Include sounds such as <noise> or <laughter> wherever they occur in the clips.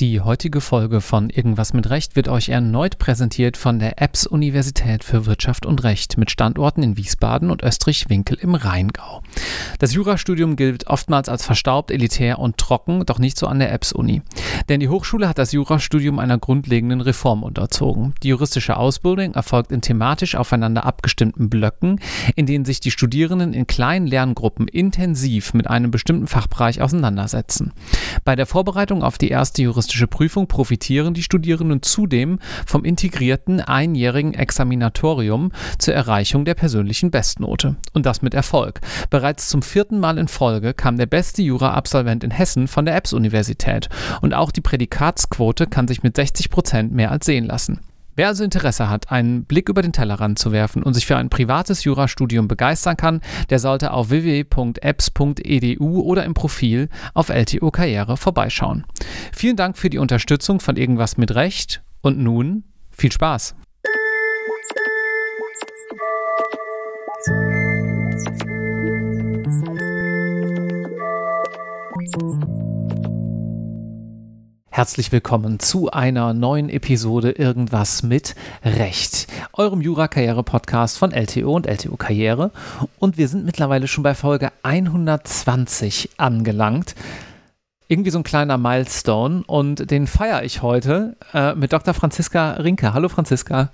Die heutige Folge von Irgendwas mit Recht wird euch erneut präsentiert von der EBS Universität für Wirtschaft und Recht mit Standorten in Wiesbaden und Österreich-Winkel im Rheingau. Das Jurastudium gilt oftmals als verstaubt, elitär und trocken, doch nicht so an der EBS Uni. Denn die Hochschule hat das Jurastudium einer grundlegenden Reform unterzogen. Die juristische Ausbildung erfolgt in thematisch aufeinander abgestimmten Blöcken, in denen sich die Studierenden in kleinen Lerngruppen intensiv mit einem bestimmten Fachbereich auseinandersetzen. Bei der Vorbereitung auf die erste juristische juristische Prüfung profitieren die Studierenden zudem vom integrierten einjährigen Examinatorium zur Erreichung der persönlichen Bestnote. Und das mit Erfolg. Bereits zum vierten Mal in Folge kam der beste Jura-Absolvent in Hessen von der EBS-Universität. Und auch die Prädikatsquote kann sich mit 60 Prozent mehr als sehen lassen. Wer also Interesse hat, einen Blick über den Tellerrand zu werfen und sich für ein privates Jurastudium begeistern kann, der sollte auf www.apps.edu oder im Profil auf LTO Karriere vorbeischauen. Vielen Dank für die Unterstützung von Irgendwas mit Recht und nun viel Spaß! Herzlich willkommen zu einer neuen Episode Irgendwas mit Recht, eurem Jura-Karriere-Podcast von LTO und LTO Karriere. Und wir sind mittlerweile schon bei Folge 120 angelangt. Irgendwie so ein kleiner Milestone und den feiere ich heute äh, mit Dr. Franziska Rinke. Hallo Franziska.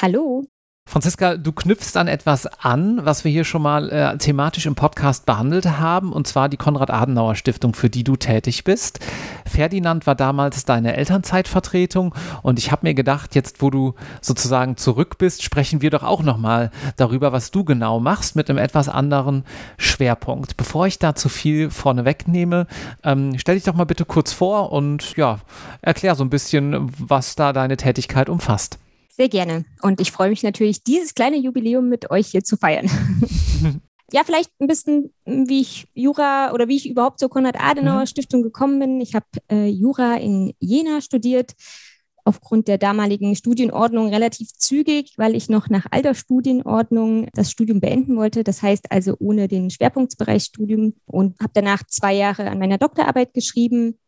Hallo. Franziska, du knüpfst an etwas an, was wir hier schon mal äh, thematisch im Podcast behandelt haben, und zwar die Konrad-Adenauer-Stiftung, für die du tätig bist. Ferdinand war damals deine Elternzeitvertretung und ich habe mir gedacht, jetzt wo du sozusagen zurück bist, sprechen wir doch auch nochmal darüber, was du genau machst, mit einem etwas anderen Schwerpunkt. Bevor ich da zu viel vorne wegnehme, ähm, stell dich doch mal bitte kurz vor und ja, erklär so ein bisschen, was da deine Tätigkeit umfasst. Sehr gerne. Und ich freue mich natürlich, dieses kleine Jubiläum mit euch hier zu feiern. <laughs> ja, vielleicht ein bisschen, wie ich Jura oder wie ich überhaupt zur Konrad-Adenauer-Stiftung mhm. gekommen bin. Ich habe äh, Jura in Jena studiert, aufgrund der damaligen Studienordnung relativ zügig, weil ich noch nach alter Studienordnung das Studium beenden wollte. Das heißt also ohne den Schwerpunktsbereich Studium und habe danach zwei Jahre an meiner Doktorarbeit geschrieben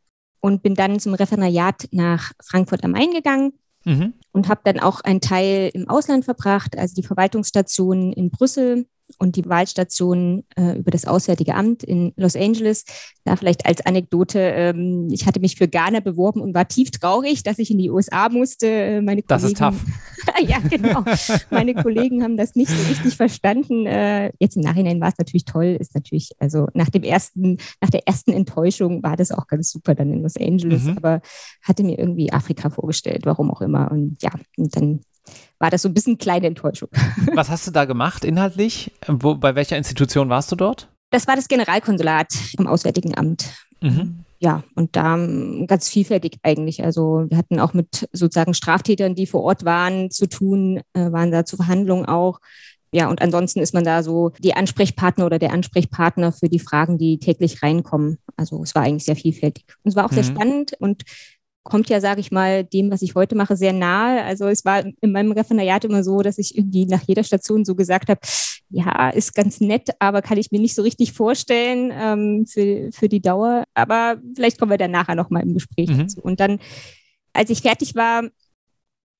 und bin dann zum Referendariat nach Frankfurt am Main gegangen mhm. und habe dann auch einen Teil im Ausland verbracht, also die Verwaltungsstationen in Brüssel und die Wahlstation äh, über das Auswärtige Amt in Los Angeles. Da vielleicht als Anekdote, ähm, ich hatte mich für Ghana beworben und war tief traurig, dass ich in die USA musste. Äh, meine das ist tough. <laughs> ja, genau. Meine Kollegen haben das nicht so richtig verstanden. Äh, jetzt im Nachhinein war es natürlich toll, ist natürlich, also nach dem ersten, nach der ersten Enttäuschung war das auch ganz super dann in Los Angeles, mhm. aber hatte mir irgendwie Afrika vorgestellt, warum auch immer. Und ja, und dann war das so ein bisschen kleine Enttäuschung. <laughs> Was hast du da gemacht inhaltlich? Wo, bei welcher Institution warst du dort? Das war das Generalkonsulat im Auswärtigen Amt. Mhm. Ja, und da ganz vielfältig eigentlich. Also wir hatten auch mit sozusagen Straftätern, die vor Ort waren, zu tun, äh, waren da zu Verhandlungen auch. Ja, und ansonsten ist man da so die Ansprechpartner oder der Ansprechpartner für die Fragen, die täglich reinkommen. Also es war eigentlich sehr vielfältig. Und es war auch mhm. sehr spannend und kommt ja, sage ich mal, dem, was ich heute mache, sehr nahe. Also es war in meinem Referendariat immer so, dass ich irgendwie nach jeder Station so gesagt habe, ja, ist ganz nett, aber kann ich mir nicht so richtig vorstellen ähm, für, für die Dauer. Aber vielleicht kommen wir dann nachher nochmal im Gespräch mhm. dazu. Und dann, als ich fertig war,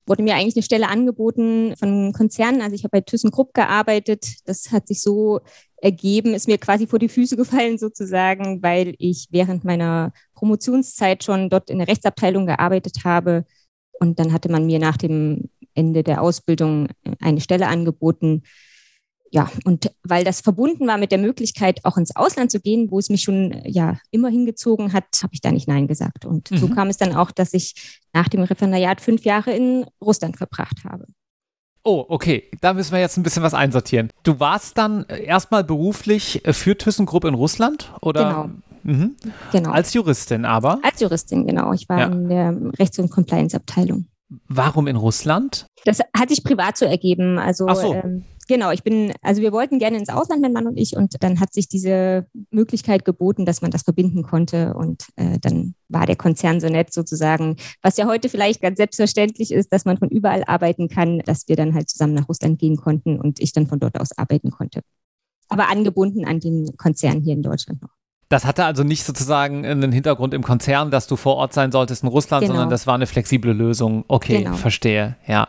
wurde mir eigentlich eine Stelle angeboten von Konzernen. Also ich habe bei ThyssenKrupp gearbeitet. Das hat sich so ergeben, ist mir quasi vor die Füße gefallen sozusagen, weil ich während meiner Promotionszeit schon dort in der Rechtsabteilung gearbeitet habe. Und dann hatte man mir nach dem Ende der Ausbildung eine Stelle angeboten. Ja, und weil das verbunden war mit der Möglichkeit, auch ins Ausland zu gehen, wo es mich schon ja immer hingezogen hat, habe ich da nicht Nein gesagt. Und mhm. so kam es dann auch, dass ich nach dem Referendariat fünf Jahre in Russland verbracht habe. Oh, okay. Da müssen wir jetzt ein bisschen was einsortieren. Du warst dann äh, erstmal beruflich äh, für ThyssenKrupp in Russland oder? Genau. Mhm. genau. Als Juristin aber? Als Juristin, genau. Ich war ja. in der Rechts- und Compliance-Abteilung. Warum in Russland? Das hat sich privat so ergeben. Also Ach so. ähm, Genau, ich bin, also wir wollten gerne ins Ausland, mein Mann und ich, und dann hat sich diese Möglichkeit geboten, dass man das verbinden konnte. Und äh, dann war der Konzern so nett sozusagen, was ja heute vielleicht ganz selbstverständlich ist, dass man von überall arbeiten kann, dass wir dann halt zusammen nach Russland gehen konnten und ich dann von dort aus arbeiten konnte. Aber angebunden an den Konzern hier in Deutschland noch. Das hatte also nicht sozusagen einen Hintergrund im Konzern, dass du vor Ort sein solltest in Russland, genau. sondern das war eine flexible Lösung. Okay, genau. verstehe, ja.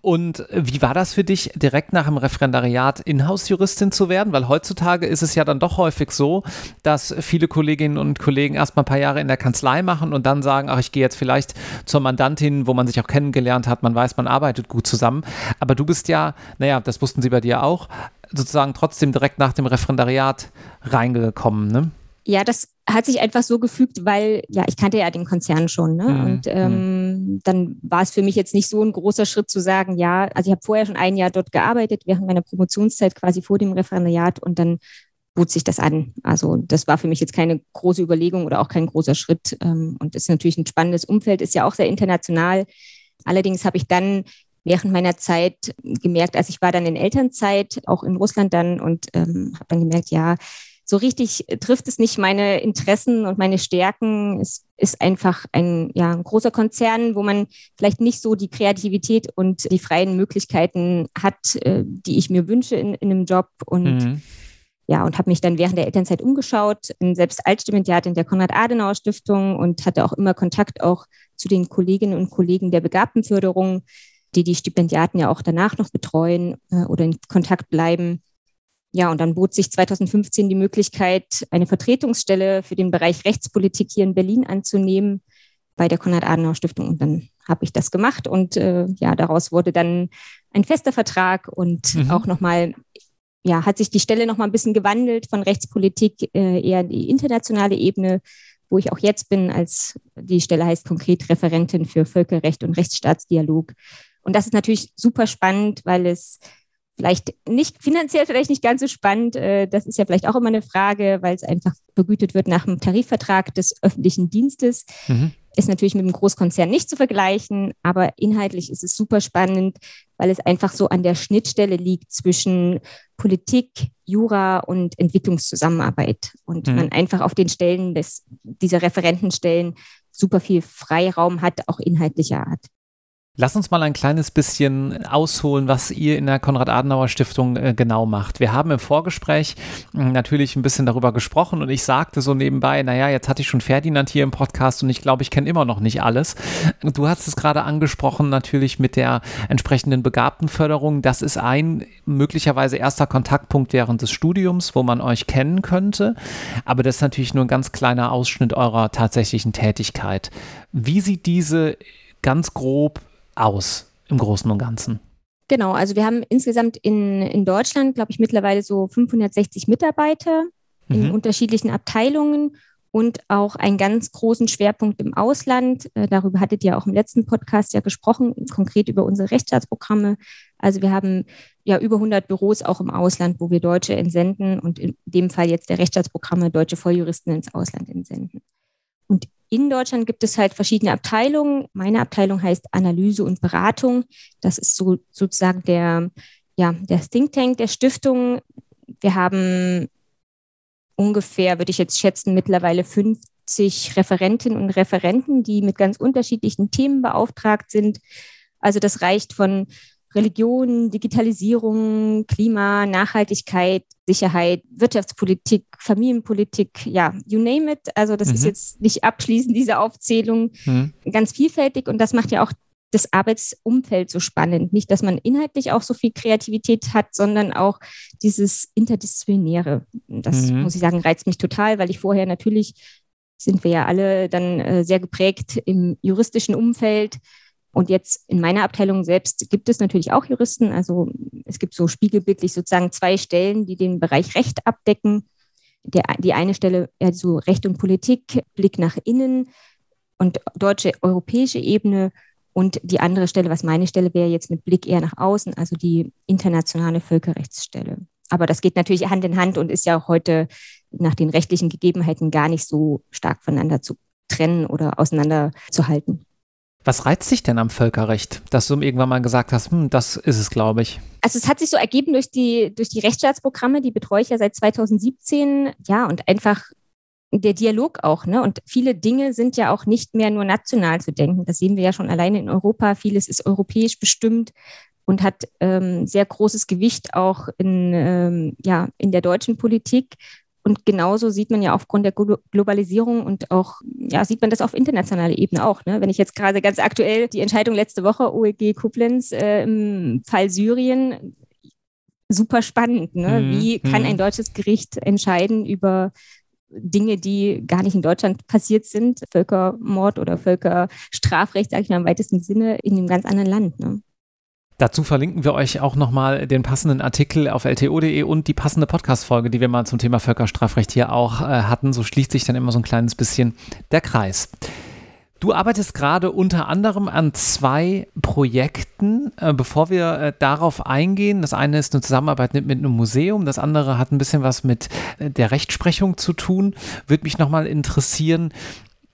Und wie war das für dich, direkt nach dem Referendariat Inhouse-Juristin zu werden? Weil heutzutage ist es ja dann doch häufig so, dass viele Kolleginnen und Kollegen erst mal ein paar Jahre in der Kanzlei machen und dann sagen, ach, ich gehe jetzt vielleicht zur Mandantin, wo man sich auch kennengelernt hat, man weiß, man arbeitet gut zusammen. Aber du bist ja, naja, das wussten sie bei dir auch, sozusagen trotzdem direkt nach dem Referendariat reingekommen, ne? Ja, das hat sich einfach so gefügt, weil ja, ich kannte ja den Konzern schon. Ne? Mhm. Und ähm, mhm. dann war es für mich jetzt nicht so ein großer Schritt zu sagen, ja, also ich habe vorher schon ein Jahr dort gearbeitet, während meiner Promotionszeit quasi vor dem Referendariat und dann bot sich das an. Also das war für mich jetzt keine große Überlegung oder auch kein großer Schritt. Ähm, und ist natürlich ein spannendes Umfeld, ist ja auch sehr international. Allerdings habe ich dann während meiner Zeit gemerkt, als ich war dann in Elternzeit, auch in Russland dann und ähm, habe dann gemerkt, ja, so richtig trifft es nicht meine Interessen und meine Stärken. Es ist einfach ein, ja, ein großer Konzern, wo man vielleicht nicht so die Kreativität und die freien Möglichkeiten hat, äh, die ich mir wünsche in, in einem Job. Und mhm. ja, und habe mich dann während der Elternzeit umgeschaut, bin selbst Altstipendiat in der Konrad-Adenauer-Stiftung und hatte auch immer Kontakt auch zu den Kolleginnen und Kollegen der Begabtenförderung, die die Stipendiaten ja auch danach noch betreuen äh, oder in Kontakt bleiben. Ja, und dann bot sich 2015 die Möglichkeit, eine Vertretungsstelle für den Bereich Rechtspolitik hier in Berlin anzunehmen bei der Konrad-Adenauer-Stiftung. Und dann habe ich das gemacht und äh, ja, daraus wurde dann ein fester Vertrag und mhm. auch nochmal, ja, hat sich die Stelle nochmal ein bisschen gewandelt von Rechtspolitik äh, eher in die internationale Ebene, wo ich auch jetzt bin, als die Stelle heißt konkret Referentin für Völkerrecht und Rechtsstaatsdialog. Und das ist natürlich super spannend, weil es vielleicht nicht finanziell vielleicht nicht ganz so spannend. Äh, das ist ja vielleicht auch immer eine Frage, weil es einfach vergütet wird nach dem Tarifvertrag des öffentlichen Dienstes. Mhm. Ist natürlich mit einem Großkonzern nicht zu vergleichen, aber inhaltlich ist es super spannend, weil es einfach so an der Schnittstelle liegt zwischen Politik, Jura und Entwicklungszusammenarbeit. Und mhm. man einfach auf den Stellen des, dieser Referentenstellen super viel Freiraum hat, auch inhaltlicher Art. Lass uns mal ein kleines bisschen ausholen, was ihr in der Konrad-Adenauer-Stiftung äh, genau macht. Wir haben im Vorgespräch äh, natürlich ein bisschen darüber gesprochen und ich sagte so nebenbei, naja, jetzt hatte ich schon Ferdinand hier im Podcast und ich glaube, ich kenne immer noch nicht alles. Du hast es gerade angesprochen, natürlich mit der entsprechenden Begabtenförderung. Das ist ein möglicherweise erster Kontaktpunkt während des Studiums, wo man euch kennen könnte. Aber das ist natürlich nur ein ganz kleiner Ausschnitt eurer tatsächlichen Tätigkeit. Wie sieht diese ganz grob aus im Großen und Ganzen? Genau, also wir haben insgesamt in, in Deutschland, glaube ich, mittlerweile so 560 Mitarbeiter mhm. in unterschiedlichen Abteilungen und auch einen ganz großen Schwerpunkt im Ausland. Äh, darüber hattet ihr auch im letzten Podcast ja gesprochen, konkret über unsere Rechtsstaatsprogramme. Also wir haben ja über 100 Büros auch im Ausland, wo wir Deutsche entsenden und in dem Fall jetzt der Rechtsstaatsprogramme deutsche Volljuristen ins Ausland entsenden. Und in Deutschland gibt es halt verschiedene Abteilungen. Meine Abteilung heißt Analyse und Beratung. Das ist so sozusagen der, ja, der Think Tank der Stiftung. Wir haben ungefähr, würde ich jetzt schätzen, mittlerweile 50 Referentinnen und Referenten, die mit ganz unterschiedlichen Themen beauftragt sind. Also das reicht von Religion, Digitalisierung, Klima, Nachhaltigkeit, Sicherheit, Wirtschaftspolitik, Familienpolitik, ja, you name it. Also das mhm. ist jetzt nicht abschließend diese Aufzählung, mhm. ganz vielfältig und das macht ja auch das Arbeitsumfeld so spannend. Nicht, dass man inhaltlich auch so viel Kreativität hat, sondern auch dieses Interdisziplinäre. Das mhm. muss ich sagen, reizt mich total, weil ich vorher natürlich sind wir ja alle dann äh, sehr geprägt im juristischen Umfeld und jetzt in meiner Abteilung selbst gibt es natürlich auch Juristen. Also es gibt so spiegelbildlich sozusagen zwei Stellen, die den Bereich Recht abdecken. Der, die eine Stelle, also Recht und Politik, Blick nach innen und deutsche, europäische Ebene. Und die andere Stelle, was meine Stelle wäre, jetzt mit Blick eher nach außen, also die internationale Völkerrechtsstelle. Aber das geht natürlich Hand in Hand und ist ja auch heute nach den rechtlichen Gegebenheiten gar nicht so stark voneinander zu trennen oder auseinanderzuhalten. Was reizt dich denn am Völkerrecht, dass du irgendwann mal gesagt hast, hm, das ist es, glaube ich? Also es hat sich so ergeben durch die, durch die Rechtsstaatsprogramme, die betreue ich ja seit 2017. Ja, und einfach der Dialog auch. Ne? Und viele Dinge sind ja auch nicht mehr nur national zu denken. Das sehen wir ja schon alleine in Europa. Vieles ist europäisch bestimmt und hat ähm, sehr großes Gewicht auch in, ähm, ja, in der deutschen Politik. Und genauso sieht man ja aufgrund der Globalisierung und auch, ja, sieht man das auf internationaler Ebene auch. Ne? Wenn ich jetzt gerade ganz aktuell die Entscheidung letzte Woche, OEG Koblenz äh, im Fall Syrien, super spannend. Ne? Mhm. Wie kann ein mhm. deutsches Gericht entscheiden über Dinge, die gar nicht in Deutschland passiert sind, Völkermord oder Völkerstrafrecht, sage ich mal im weitesten Sinne, in einem ganz anderen Land. Ne? Dazu verlinken wir euch auch nochmal den passenden Artikel auf lto.de und die passende Podcast-Folge, die wir mal zum Thema Völkerstrafrecht hier auch äh, hatten. So schließt sich dann immer so ein kleines bisschen der Kreis. Du arbeitest gerade unter anderem an zwei Projekten. Äh, bevor wir äh, darauf eingehen, das eine ist eine Zusammenarbeit mit, einem Museum, das andere hat ein bisschen was mit äh, der Rechtsprechung zu tun. Würde mich nochmal interessieren,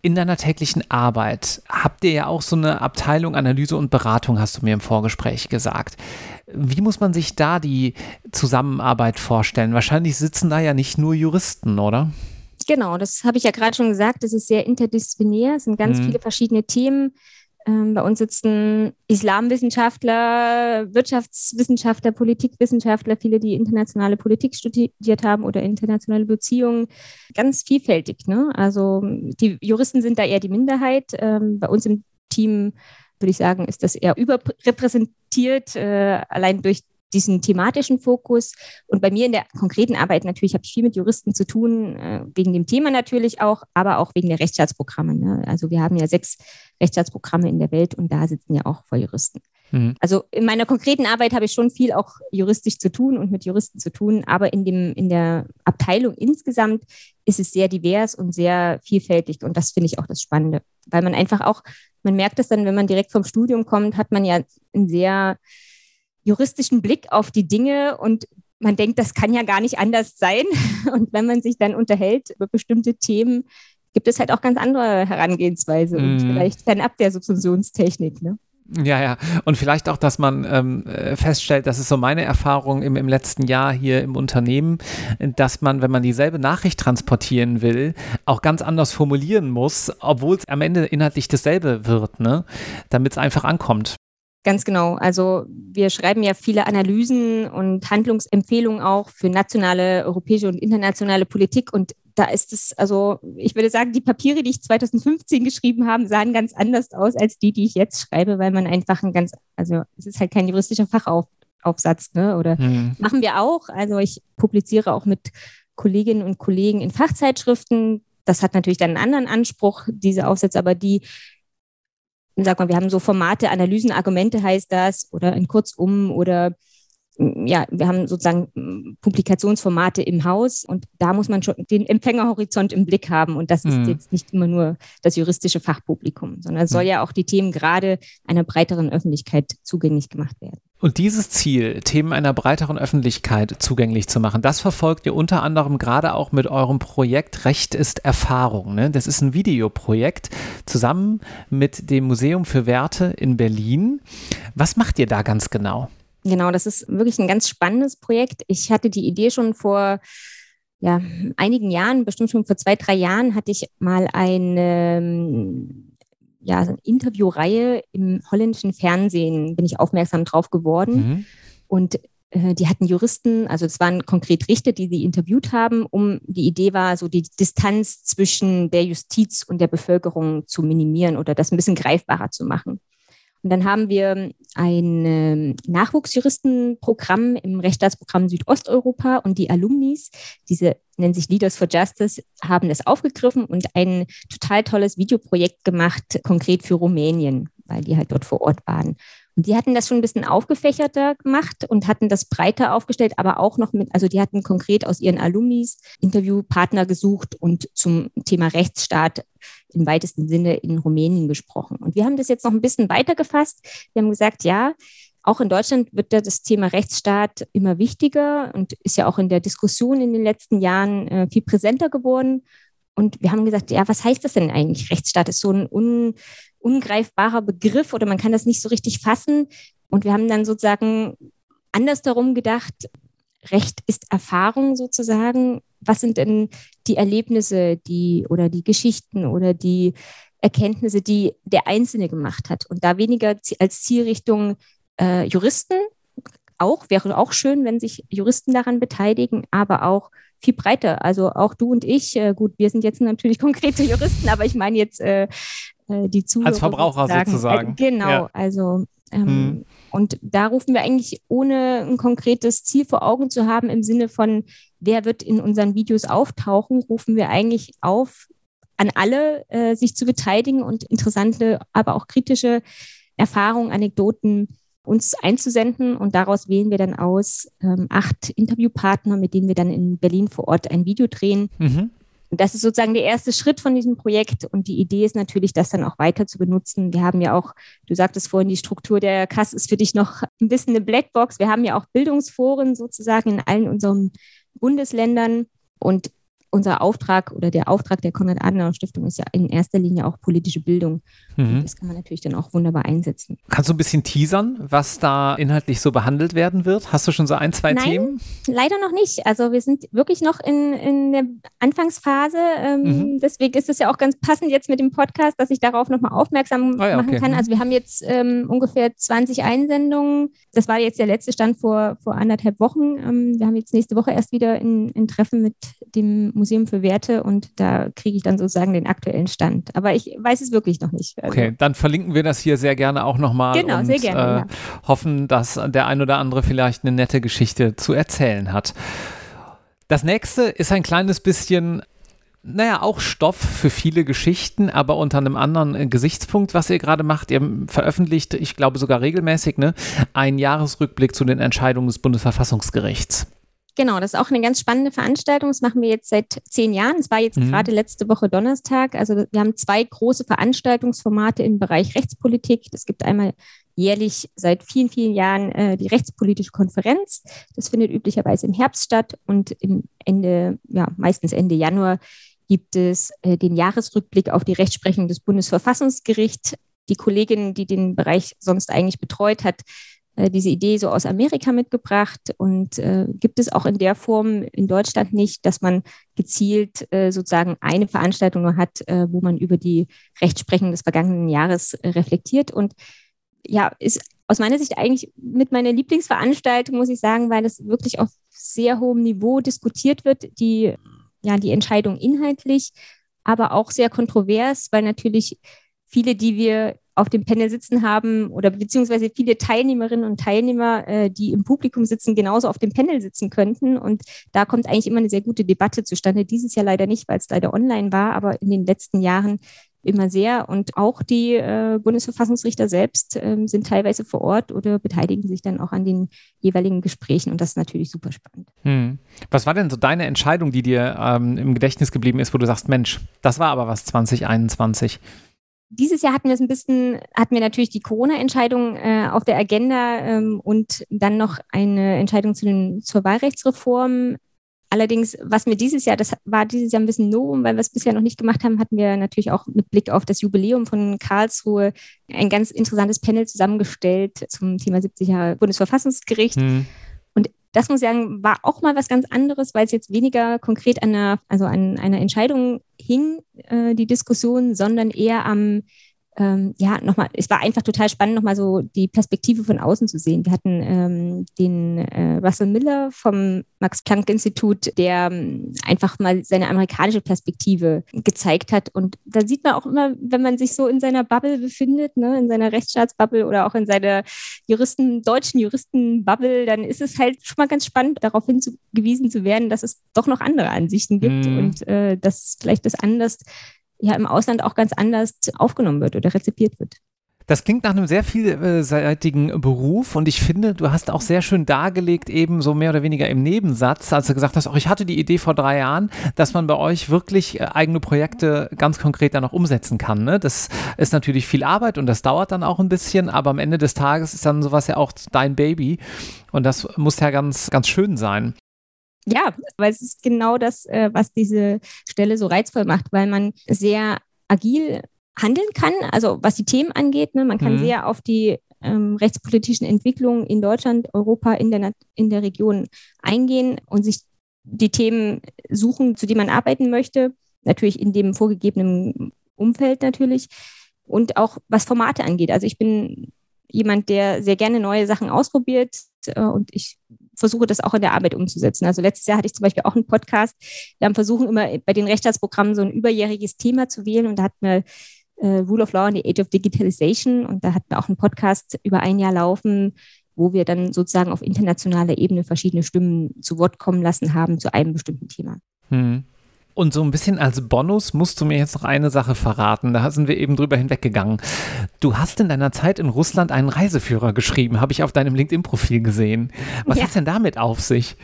in deiner täglichen Arbeit habt ihr ja auch so eine Abteilung Analyse und Beratung, hast du mir im Vorgespräch gesagt. Wie muss man sich da die Zusammenarbeit vorstellen? Wahrscheinlich sitzen da ja nicht nur Juristen, oder? Genau, das habe ich ja gerade schon gesagt. Es ist sehr interdisziplinär, es sind ganz mhm. viele verschiedene Themen. Ähm, bei uns sitzen Islamwissenschaftler, Wirtschaftswissenschaftler, Politikwissenschaftler, viele, die internationale Politik studiert haben oder internationale Beziehungen. Ganz vielfältig. Ne? Also die Juristen sind da eher die Minderheit. Ähm, bei uns im Team würde ich sagen, ist das eher überrepräsentiert, äh, allein durch diesen thematischen Fokus. Und bei mir in der konkreten Arbeit natürlich habe ich viel mit Juristen zu tun, äh, wegen dem Thema natürlich auch, aber auch wegen der Rechtsstaatsprogramme. Ne? Also wir haben ja sechs Rechtsstaatsprogramme in der Welt und da sitzen ja auch Volljuristen. Mhm. Also in meiner konkreten Arbeit habe ich schon viel auch juristisch zu tun und mit Juristen zu tun, aber in, dem, in der Abteilung insgesamt ist es sehr divers und sehr vielfältig und das finde ich auch das Spannende, weil man einfach auch, man merkt es dann, wenn man direkt vom Studium kommt, hat man ja ein sehr juristischen Blick auf die Dinge und man denkt, das kann ja gar nicht anders sein. <laughs> Und wenn man sich dann unterhält über bestimmte Themen, gibt es halt auch ganz andere Herangehensweise mm. und mhm. vielleicht fernab der Subsumptionstechnik. Ne? Ja, ja. Und vielleicht auch, dass man ähm, äh, feststellt, das ist so meine Erfahrung im, im letzten Jahr hier im Unternehmen, dass man, wenn man dieselbe Nachricht transportieren will, auch ganz anders formulieren muss, obwohl es am Ende inhaltlich dasselbe wird, ne? damit es einfach ankommt. Ganz genau. Also wir schreiben ja viele Analysen und Handlungsempfehlungen auch für nationale, europäische und internationale Politik. Und da ist es, also ich würde sagen, die Papiere, die ich 2015 geschrieben habe, sahen ganz anders aus als die, die ich jetzt schreibe, weil man einfach ein ganz, also es ist halt kein juristischer Fachaufsatz, ne? Oder mhm. machen wir auch. Also ich publiziere auch mit Kolleginnen und Kollegen in Fachzeitschriften. Das hat natürlich dann einen anderen Anspruch, diese Aufsätze, aber die sag mal, wir haben so Formate, Analysen, Argumente heißt das, oder in Kurzum oder ja, wir haben sozusagen Publikationsformate im Haus und da muss man schon den Empfängerhorizont im Blick haben. Und das ist mhm. jetzt nicht immer nur das juristische Fachpublikum, sondern es soll mhm. ja auch die Themen gerade einer breiteren Öffentlichkeit zugänglich gemacht werden. Und dieses Ziel, Themen einer breiteren Öffentlichkeit zugänglich zu machen, das verfolgt ihr unter anderem gerade auch mit eurem Projekt Recht ist Erfahrung. Ne? Das ist ein Videoprojekt zusammen mit dem Museum für Werte in Berlin. Was macht ihr da ganz genau? Genau, das ist wirklich ein ganz spannendes Projekt. Ich hatte die Idee schon vor ja, einigen Jahren, bestimmt schon vor zwei, drei Jahren, hatte ich mal eine ja, so eine Interviewreihe im holländischen Fernsehen, bin ich aufmerksam drauf geworden. Mhm. Und äh, die hatten Juristen, also es waren konkret Richter, die sie interviewt haben, um die Idee war, so die Distanz zwischen der Justiz und der Bevölkerung zu minimieren oder das ein bisschen greifbarer zu machen. Und dann haben wir ein ähm, Nachwuchsjuristenprogramm im Rechtsstaatsprogramm Südosteuropa und die Alumnis, diese nennen sich Leaders for Justice, haben das aufgegriffen und ein total tolles Videoprojekt gemacht, konkret für Rumänien, weil die halt dort vor Ort waren. Und die hatten das schon ein bisschen aufgefächerter gemacht und hatten das breiter aufgestellt, aber auch noch mit, also die hatten konkret aus ihren Alumnis Interviewpartner gesucht und zum Thema Rechtsstaat im weitesten Sinne in Rumänien gesprochen. Und wir haben das jetzt noch ein bisschen weiter gefasst. Wir haben gesagt, ja, auch in Deutschland wird das Thema Rechtsstaat immer wichtiger und ist ja auch in der Diskussion in den letzten Jahren äh, viel präsenter geworden. Und wir haben gesagt, ja, was heißt das denn eigentlich? Rechtsstaat ist so ein un, ungreifbarer Begriff oder man kann das nicht so richtig fassen. Und wir haben dann sozusagen anders darum gedacht, Recht ist Erfahrung sozusagen. Was sind denn die Erlebnisse, die oder die Geschichten oder die Erkenntnisse, die der Einzelne gemacht hat? Und da weniger als Zielrichtung äh, Juristen, auch wäre auch schön, wenn sich Juristen daran beteiligen, aber auch viel breiter. Also auch du und ich, äh, gut, wir sind jetzt natürlich <laughs> konkrete Juristen, aber ich meine jetzt äh, äh die Zuhörer. Als Verbraucher sozusagen. sozusagen. Äh, genau, ja. also ähm, hm. Und da rufen wir eigentlich, ohne ein konkretes Ziel vor Augen zu haben, im Sinne von, wer wird in unseren Videos auftauchen, rufen wir eigentlich auf, an alle, äh, sich zu beteiligen und interessante, aber auch kritische Erfahrungen, Anekdoten uns einzusenden. Und daraus wählen wir dann aus ähm, acht Interviewpartner, mit denen wir dann in Berlin vor Ort ein Video drehen. Mhm. Und das ist sozusagen der erste Schritt von diesem Projekt. Und die Idee ist natürlich, das dann auch weiter zu benutzen. Wir haben ja auch, du sagtest vorhin, die Struktur der Kasse ist für dich noch ein bisschen eine Blackbox. Wir haben ja auch Bildungsforen sozusagen in allen unseren Bundesländern. Und unser Auftrag oder der Auftrag der Konrad-Adenauer-Stiftung ist ja in erster Linie auch politische Bildung. Mhm. Das kann man natürlich dann auch wunderbar einsetzen. Kannst du ein bisschen teasern, was da inhaltlich so behandelt werden wird? Hast du schon so ein, zwei Nein, Themen? Leider noch nicht. Also wir sind wirklich noch in, in der Anfangsphase. Ähm, mhm. Deswegen ist es ja auch ganz passend jetzt mit dem Podcast, dass ich darauf nochmal aufmerksam oh ja, machen okay. kann. Also wir haben jetzt ähm, ungefähr 20 Einsendungen. Das war jetzt der letzte Stand vor, vor anderthalb Wochen. Ähm, wir haben jetzt nächste Woche erst wieder ein Treffen mit dem Museum für Werte und da kriege ich dann sozusagen den aktuellen Stand. Aber ich weiß es wirklich noch nicht. Also okay, dann verlinken wir das hier sehr gerne auch nochmal genau, und sehr gerne, äh, ja. hoffen, dass der ein oder andere vielleicht eine nette Geschichte zu erzählen hat. Das nächste ist ein kleines bisschen naja, auch Stoff für viele Geschichten, aber unter einem anderen äh, Gesichtspunkt, was ihr gerade macht. Ihr veröffentlicht, ich glaube sogar regelmäßig, ne, einen Jahresrückblick zu den Entscheidungen des Bundesverfassungsgerichts. Genau, das ist auch eine ganz spannende Veranstaltung. Das machen wir jetzt seit zehn Jahren. Es war jetzt mhm. gerade letzte Woche Donnerstag. Also wir haben zwei große Veranstaltungsformate im Bereich Rechtspolitik. Es gibt einmal jährlich seit vielen, vielen Jahren äh, die Rechtspolitische Konferenz. Das findet üblicherweise im Herbst statt und im Ende, ja, meistens Ende Januar gibt es äh, den Jahresrückblick auf die Rechtsprechung des Bundesverfassungsgerichts. Die Kollegin, die den Bereich sonst eigentlich betreut hat, diese Idee so aus Amerika mitgebracht und äh, gibt es auch in der Form in Deutschland nicht, dass man gezielt äh, sozusagen eine Veranstaltung nur hat, äh, wo man über die Rechtsprechung des vergangenen Jahres äh, reflektiert. Und ja, ist aus meiner Sicht eigentlich mit meiner Lieblingsveranstaltung, muss ich sagen, weil es wirklich auf sehr hohem Niveau diskutiert wird, die, ja, die Entscheidung inhaltlich, aber auch sehr kontrovers, weil natürlich viele, die wir auf dem Panel sitzen haben oder beziehungsweise viele Teilnehmerinnen und Teilnehmer, äh, die im Publikum sitzen, genauso auf dem Panel sitzen könnten. Und da kommt eigentlich immer eine sehr gute Debatte zustande. Dieses Jahr leider nicht, weil es leider online war, aber in den letzten Jahren immer sehr. Und auch die äh, Bundesverfassungsrichter selbst äh, sind teilweise vor Ort oder beteiligen sich dann auch an den jeweiligen Gesprächen. Und das ist natürlich super spannend. Hm. Was war denn so deine Entscheidung, die dir ähm, im Gedächtnis geblieben ist, wo du sagst, Mensch, das war aber was 2021? Dieses Jahr hatten wir es ein bisschen, hatten wir natürlich die Corona-Entscheidung äh, auf der Agenda ähm, und dann noch eine Entscheidung zu den, zur Wahlrechtsreform. Allerdings, was mir dieses Jahr, das war dieses Jahr ein bisschen Novum, weil wir es bisher noch nicht gemacht haben, hatten wir natürlich auch mit Blick auf das Jubiläum von Karlsruhe ein ganz interessantes Panel zusammengestellt zum Thema 70 Jahre Bundesverfassungsgericht. Hm. Das muss ich sagen, war auch mal was ganz anderes, weil es jetzt weniger konkret an einer, also an einer Entscheidung hing, äh, die Diskussion, sondern eher am ähm, ja, nochmal, es war einfach total spannend, nochmal so die Perspektive von außen zu sehen. Wir hatten ähm, den äh, Russell Miller vom Max-Planck-Institut, der ähm, einfach mal seine amerikanische Perspektive gezeigt hat. Und da sieht man auch immer, wenn man sich so in seiner Bubble befindet, ne, in seiner Rechtsstaatsbubble oder auch in seiner Juristen, deutschen Juristenbubble, dann ist es halt schon mal ganz spannend, darauf hingewiesen zu werden, dass es doch noch andere Ansichten gibt mm. und äh, dass vielleicht das anders ja im Ausland auch ganz anders aufgenommen wird oder rezipiert wird. Das klingt nach einem sehr vielseitigen Beruf und ich finde, du hast auch sehr schön dargelegt, eben so mehr oder weniger im Nebensatz, als du gesagt hast, auch ich hatte die Idee vor drei Jahren, dass man bei euch wirklich äh, eigene Projekte ganz konkret dann auch umsetzen kann. Ne? Das ist natürlich viel Arbeit und das dauert dann auch ein bisschen, aber am Ende des Tages ist dann sowas ja auch dein Baby und das muss ja ganz, ganz schön sein. Ja, weil es ist genau das, äh, was diese Stelle so reizvoll macht, weil man sehr agil handeln kann, also was die Themen angeht. Ne? Man kann mhm. sehr auf die ähm, rechtspolitischen Entwicklungen in Deutschland, Europa, in der, in der Region eingehen und sich die Themen suchen, zu denen man arbeiten möchte. Natürlich in dem vorgegebenen Umfeld natürlich. Und auch was Formate angeht. Also ich bin jemand, der sehr gerne neue Sachen ausprobiert äh, und ich versuche das auch in der Arbeit umzusetzen. Also letztes Jahr hatte ich zum Beispiel auch einen Podcast. Wir haben versucht, immer bei den Rechtsstaatsprogrammen so ein überjähriges Thema zu wählen und da hatten wir äh, Rule of Law and the Age of Digitalization und da hatten wir auch einen Podcast über ein Jahr laufen, wo wir dann sozusagen auf internationaler Ebene verschiedene Stimmen zu Wort kommen lassen haben zu einem bestimmten Thema. Hm. Und so ein bisschen als Bonus musst du mir jetzt noch eine Sache verraten. Da sind wir eben drüber hinweggegangen. Du hast in deiner Zeit in Russland einen Reiseführer geschrieben, habe ich auf deinem LinkedIn-Profil gesehen. Was ja. hat denn damit auf sich?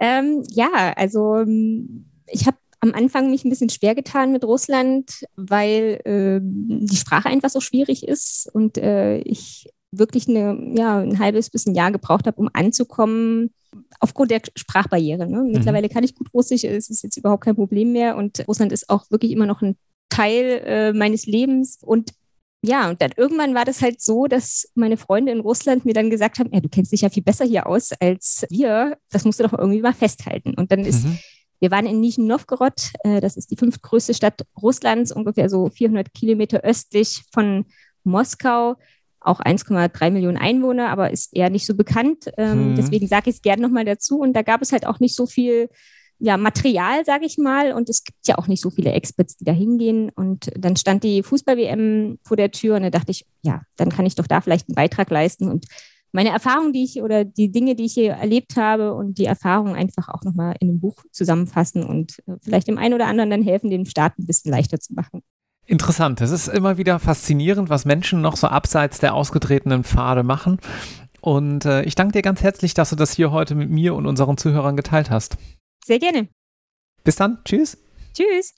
Ähm, ja, also ähm, ich habe am Anfang mich ein bisschen schwer getan mit Russland, weil äh, die Sprache einfach so schwierig ist und äh, ich wirklich eine, ja, ein halbes bis ein Jahr gebraucht habe, um anzukommen, aufgrund der Sprachbarriere. Ne? Mhm. Mittlerweile kann ich gut Russisch, es ist jetzt überhaupt kein Problem mehr und Russland ist auch wirklich immer noch ein Teil äh, meines Lebens und ja, und dann irgendwann war das halt so, dass meine Freunde in Russland mir dann gesagt haben, ja, du kennst dich ja viel besser hier aus als wir, das musst du doch irgendwie mal festhalten. Und dann ist, mhm. wir waren in Nizhny Novgorod, äh, das ist die fünftgrößte Stadt Russlands, ungefähr so 400 Kilometer östlich von Moskau auch 1,3 Millionen Einwohner, aber ist eher nicht so bekannt. Ähm, hm. Deswegen sage ich es gerne nochmal dazu. Und da gab es halt auch nicht so viel ja, Material, sage ich mal. Und es gibt ja auch nicht so viele Experts, die da hingehen. Und dann stand die Fußball-WM vor der Tür und da dachte ich, ja, dann kann ich doch da vielleicht einen Beitrag leisten und meine Erfahrungen, die ich oder die Dinge, die ich hier erlebt habe und die Erfahrungen einfach auch nochmal in einem Buch zusammenfassen und äh, vielleicht dem einen oder anderen dann helfen, den Start ein bisschen leichter zu machen. Interessant. Es ist immer wieder faszinierend, was Menschen noch so abseits der ausgetretenen Pfade machen. Und äh, ich danke dir ganz herzlich, dass du das hier heute mit mir und unseren Zuhörern geteilt hast. Sehr gerne. Bis dann. Tschüss. Tschüss.